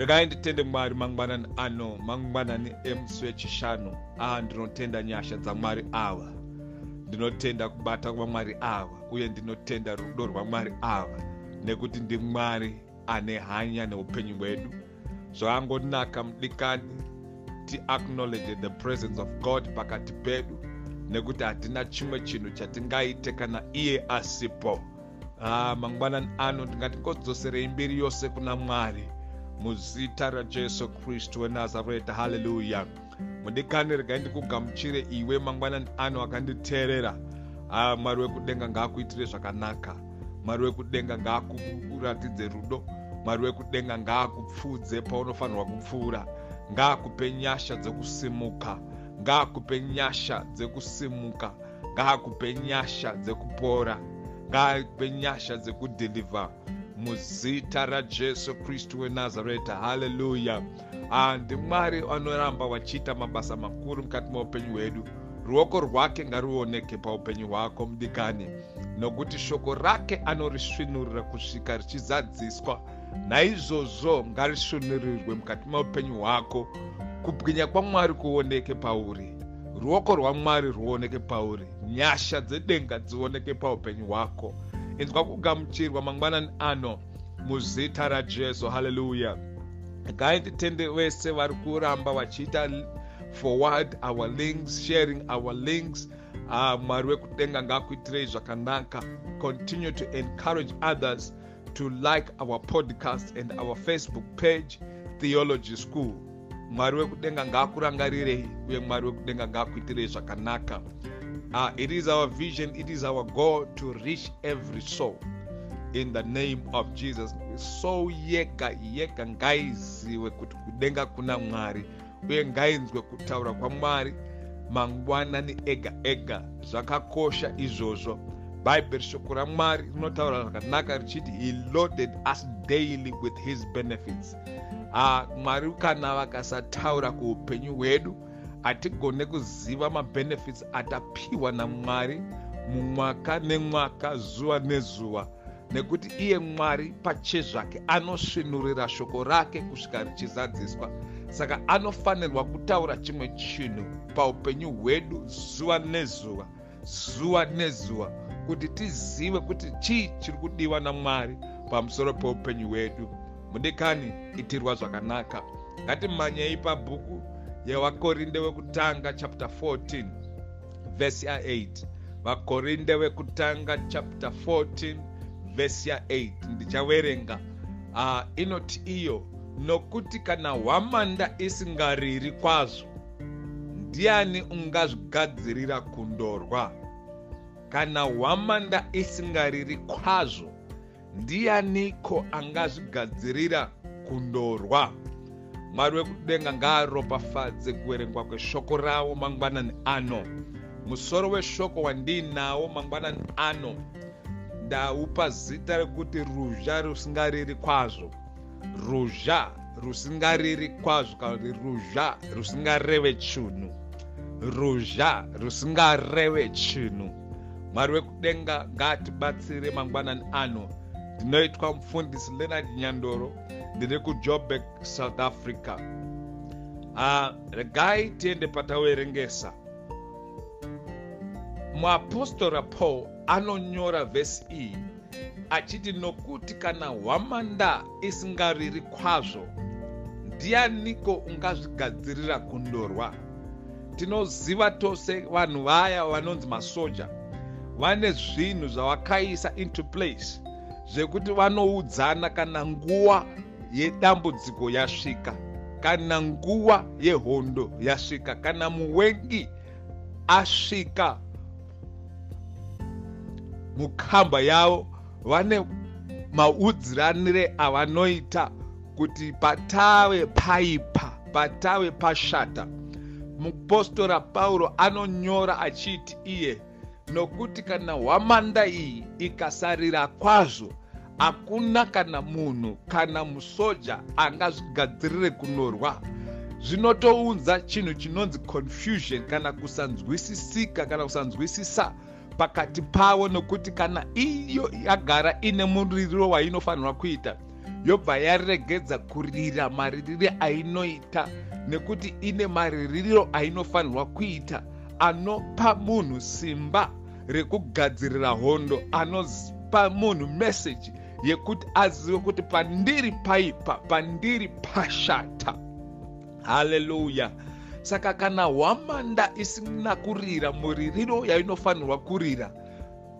regai nditende mwari mangwanani ano mangwanani emusi wechishanu aa ndinotenda nyasha dzamwari ava ndinotenda kubata kwamwari ava uye ndinotenda rudo rwamwari ava nekuti ndimwari ane hanya neupenyu hwedu. Zvangonaka mudikani tiacknowledge the presence of god pakati pedu. Nekuti hatina chimwe chinhu chatingaite kana iye asipo. Ah, mangwanani ano ndingati ngodzoserei mbiri yose kuna mwari muzita rajesu kristu wenazareta haleluya mudikani regai ndikugamuchire iwe mangwanani ano akanditeerera. Ah, mwari wekudenga ngaakuitire zvakanaka. Mwari wekudenga ngaakuratidze rudo. Mwari wekudenga ngaakupfuudze paunofanirwa kupfuura. Ngaakupe nyasha dzekusimuka. Ngaakupe nyasha dzekusimuka. Ngaakupe nyasha dzekupora. Ngaakupe nyasha dzekudhilivha muzita rajesu kristu wenazareta haleluya ndimwari anoramba wachiita mabasa makuru mukati meupenyu hwedu. Ruoko rwake ngaruoneke paupenyu hwako mudikani nokuti shoko rake anorisvinurira kusvika richizadziswa naizvozvo ngarisvinurirwe mukati meupenyu hwako. Kubwinya kwamwari kuoneke pauri. Ruoko rwamwari ruoneke pauri. Nyasha dzedenga dzioneke paupenyu hwako inzwa kugamuchirwa mangwanani ano muzita rajesu haleluya gai titende vese vari kuramba vachiita forward our links sharing our links. Uh, mwari wekudenga ngaakuitirei zvakanaka. Continue to encourage others to like our podcast and our facebook page theology school. Mwari wekudenga ngaakurangarirei uye mwari wekudenga ngaakuitirei zvakanaka uh, it is our vision it is our goal to reach every soul. In the name of jesus. Soul yega yega ngaiziwe kuti kudenga kuna mwari uye ngainzwe kutaura kwamwari mangwanani ega ega zvakakosha izvozvo. Bhaibheri shoko ramwari rinotaura zvakanaka richiti he loaded us daily with his benefits. Uh, mwari kana vakasataura kuupenyu hwedu hatigone kuziva mabenefits atapiwa namwari mumwaka nemwaka zuva nezuva nekuti iye mwari pachezvake anosvinurira shoko rake kusvika richizadziswa. Saka anofanirwa kutaura chimwe chinhu paupenyu hwedu zuva nezuva zuva nezuva kuti tizive kuti chii chiri kudiwa namwari pamusoro peupenyu hwedu. Mudikani itirwa zvakanaka. Ngatimhanyei pabhuku yevakorinde wekutanga chapter 14 vhesi ya8 vakorinde wekutanga chapter 14 vhesi ya8 ndichaverenga uh, inoti iyo nokuti kana hwamanda isingariri kwazvo ndiani ungazvigadzirira kundorwa? Kana hwamanda isingariri kwazvo ndianiko angazvigadzirira kundorwa mwari wekudenga ngaaropafadze kuverengwa kweshoko ravo mangwanani ano. Musoro weshoko wandiinawo mangwanani ano. Ndaupa zita rekuti ruzha rusingariri kwazvo. Ruzha rusingariri kwazvo kana kuti ruzha rusingareve chinhu. Ruzha rusingareve chinhu. Mwari wekudenga ngaatibatsire mangwanani ano ndinoitwa mufundisi leonard nyandoro ndiri kujobek south africa. Uh, regai tiende patauerengesa muapostora paul anonyora vhesi iyi achiti nokuti kana hwamanda isingariri kwazvo ndianiko ungazvigadzirira kundorwa? Tinoziva tose vanhu vaya vanonzi masoja vane zvinhu zvavakaisa into place zvekuti vanoudzana kana nguva yedambudziko yasvika kana nguva yehondo yasvika kana muwengi asvika mukamba yavo vane maudziranire avanoita kuti patave paipa patave pashata. Mupostora pauro anonyora achiti iye nokuti kana hwamanda iyi ikasarira kwazvo hakuna kana munhu kana musoja angazvigadzirire kunorwa. Zvinotounza chinhu chinonzi confusion kana kusanzwisisika kana kusanzwisisa pakati pavo nokuti kana iyo yagara ine muririro wainofanirwa kuita yobva yaregedza kurira maririre ainoita nekuti ine maririro ainofanirwa kuita anopa munhu simba rekugadzirira hondo anopa munhu meseji yekuti azive kuti pandiri paipa pandiri pashata. Haleluya saka kana hwamanda isina kurira muririro yainofanirwa kurira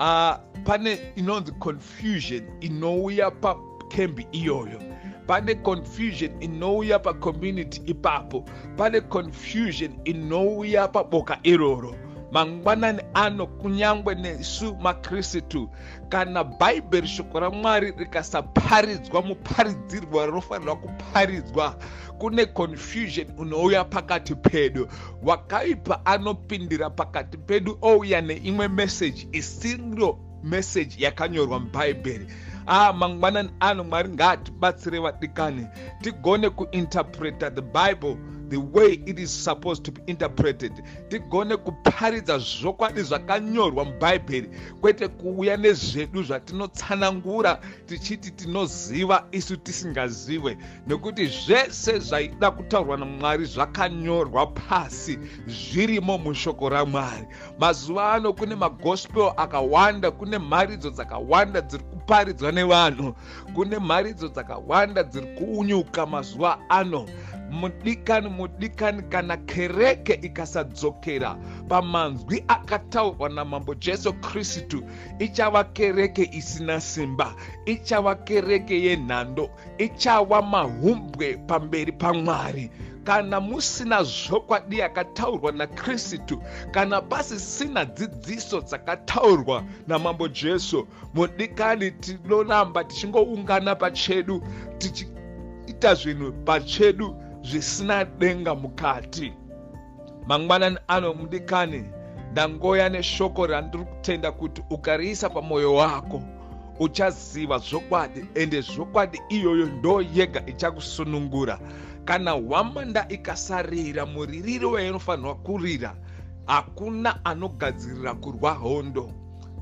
uh, pane inonzi confusion inouya pakembi iyoyo. Pane confusion inouya pacommunity ipapo. Pane confusion inouya paboka iroro mangwanani ano kunyange nesu makristu. Kana bhaibheri shoko ramwari rikasaparidzwa muparidzirwa rinofanirwa kuparidzwa kune confusion unouya pakati pedu. Wakaipa anopindira pakati pedu ouya neimwe meseji isiro meseji yakanyorwa mubhaibheri ah mangwanani ano mwari ngaatibatsire vadikani tigone kuinterpreta the bible the way it is supposed to be interpreted tigone kuparidza zvokwadi zvakanyorwa mubhaibheri kwete kuuya nezvedu zvatinotsanangura tichiti tinoziva isu tisingazive. Nekuti zvese zvaida kutaurwa namwari zvakanyorwa pasi zvirimo mushoko ramwari. Mazuva ano kune magospel akawanda kune mharidzo dzakawanda dziri kuparidzwa nevanhu kune mharidzo dzakawanda dziri kuunyuka mazuva ano mudikani mudikani kana kereke ikasadzokera pamanzwi akataurwa namambo jesu kristu. Ichava kereke isina simba ichava kereke yenhando ichava mahumbwe pamberi pamwari. Kana musina zvokwadi yakataurwa nakristu kana pasisina dzidziso dzakataurwa namambo jesu mudikani tinoramba tichingoungana pachedu tichiita zvinhu pachedu zvisina denga mukati. Mangwanani ano mudikani ndangoya neshoko randiri kutenda kuti ukariisa pamwoyo wako uchaziva zvokwadi ende zvokwadi iyoyo ndo yega ichakusunungura. Kana hwamanda ikasarira muririro wainofanirwa kurira hakuna anogadzirira kurwa hondo.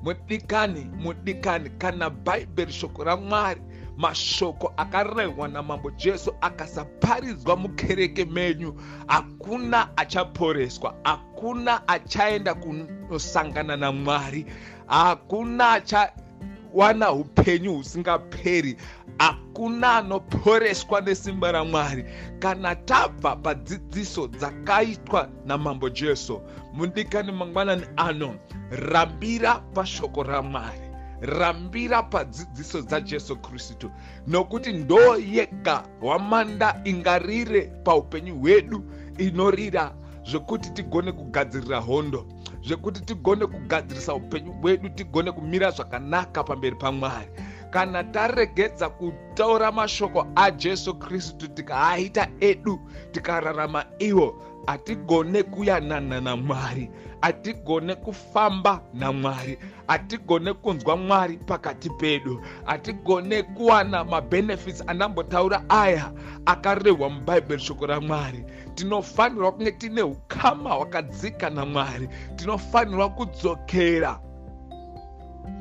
Mudikani mudikani kana bhaibheri shoko ramwari mashoko akarehwa namambo jesu akasaparidzwa mukereke menyu. Hakuna achaporeswa hakuna achaenda kunosangana namwari hakuna achawana upenyu husingaperi hakuna anoporeswa nesimba ramwari. Kana tabva padzidziso dzakaitwa namambo jesu mudikani mangwanani ano rambira pashoko ramwari rambira padzidziso dzajesu kristu. Nokuti ndo yega hwamanda ingarire paupenyu hwedu inorira zvekuti tigone kugadzirira hondo zvekuti tigone kugadzirisa upenyu hwedu tigone kumira zvakanaka pamberi pamwari. Kana taregedza kutaura mashoko ajesu kristu tikaaita edu tikararama iwo hatigone kuyanana namwari hatigone kufamba namwari hatigone kunzwa mwari pakati pedu. Hatigone kuwana mabhenefits anambotaura aya akarehwa mubhaibheri shoko ramwari tinofanirwa kunge tine ukama hwakadzika namwari tinofanirwa kudzokera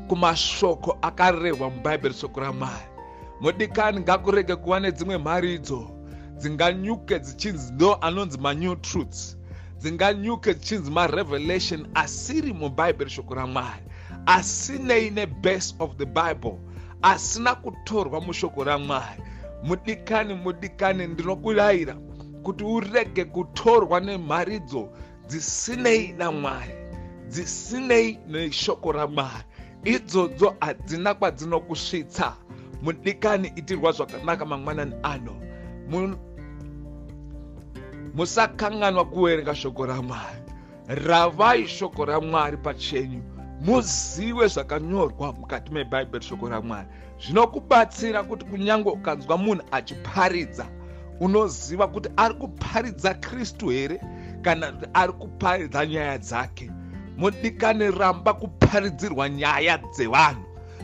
kumashoko akarehwa mubhaibheri shoko ramwari mudikani ngakurege kuva nedzimwe mharidzo dzinganyuke dzichinzi ndo anonzi manew truths dzinganyuke dzichinzi marevelation asiri mubhaibheri shoko ramwari asinei nebase of the bible asina kutorwa mushoko ramwari mudikani mudikani ndinokurayira kuti urege kutorwa nemharidzo dzisinei namwari dzisinei neshoko ramwari idzodzo hadzina kwadzinokusvitsa. Mudikani itirwa zvakanaka mangwanani ano musakanganwa kuverenga shoko ramwari ravai shoko ramwari pachenyu. Muzive zvakanyorwa mukati mebhaibheri shoko ramwari zvinokubatsira kuti kunyange ukanzwa munhu achiparidza unoziva kuti ari kuparidza kristu here kana kuti ari kuparidza nyaya dzake? Mudikani ramba kuparidzirwa nyaya dzevanhu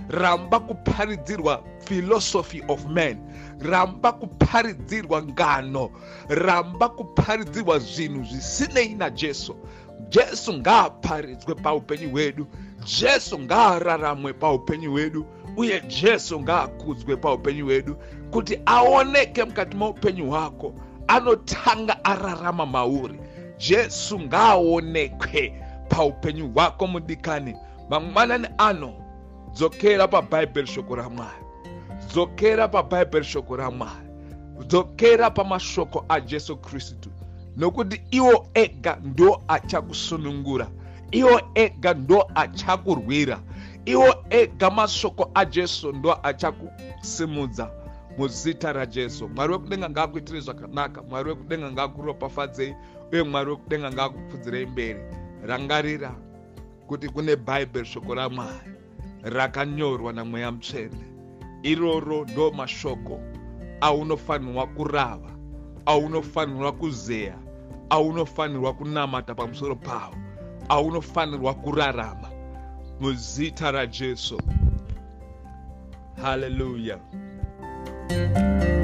ramba kuparidzirwa philosophy of man ramba kuparidzirwa ngano ramba kuparidzirwa zvinhu zvisinei najesu. Jesu ngaaparidzwe paupenyu hwedu jesu ngaararamwe paupenyu hwedu uye jesu ngaakudzwe paupenyu hwedu kuti aoneke mukati meupenyu hwako anotanga ararama mauri. Jesu ngaaonekwe paupenyu hwako mudikani. Mangwanani ano dzokera pabhaibheri shoko ramwari dzokera pabhaibheri shoko ramwari dzokera pamashoko ajesu kristu. Nokuti iwo ega ndo achakusunungura iwo ega ndo achakurwira iwo ega mashoko ajesu ndo achakusimudza muzita rajesu mwari wekudenga ngaakuitire zvakanaka. Mwari wekudenga ngaakuropafadzei uye mwari wekudenga ngaakupfudzirei mberi. Rangarira kuti kune bhaibheri shoko ramwari rakanyorwa namweya mutsvene iroro ndo mashoko aunofanirwa kurava aunofanirwa kuzeya aunofanirwa kunamata pamusoro pavo aunofanirwa kurarama. Muzita rajesu. Haleluya thank you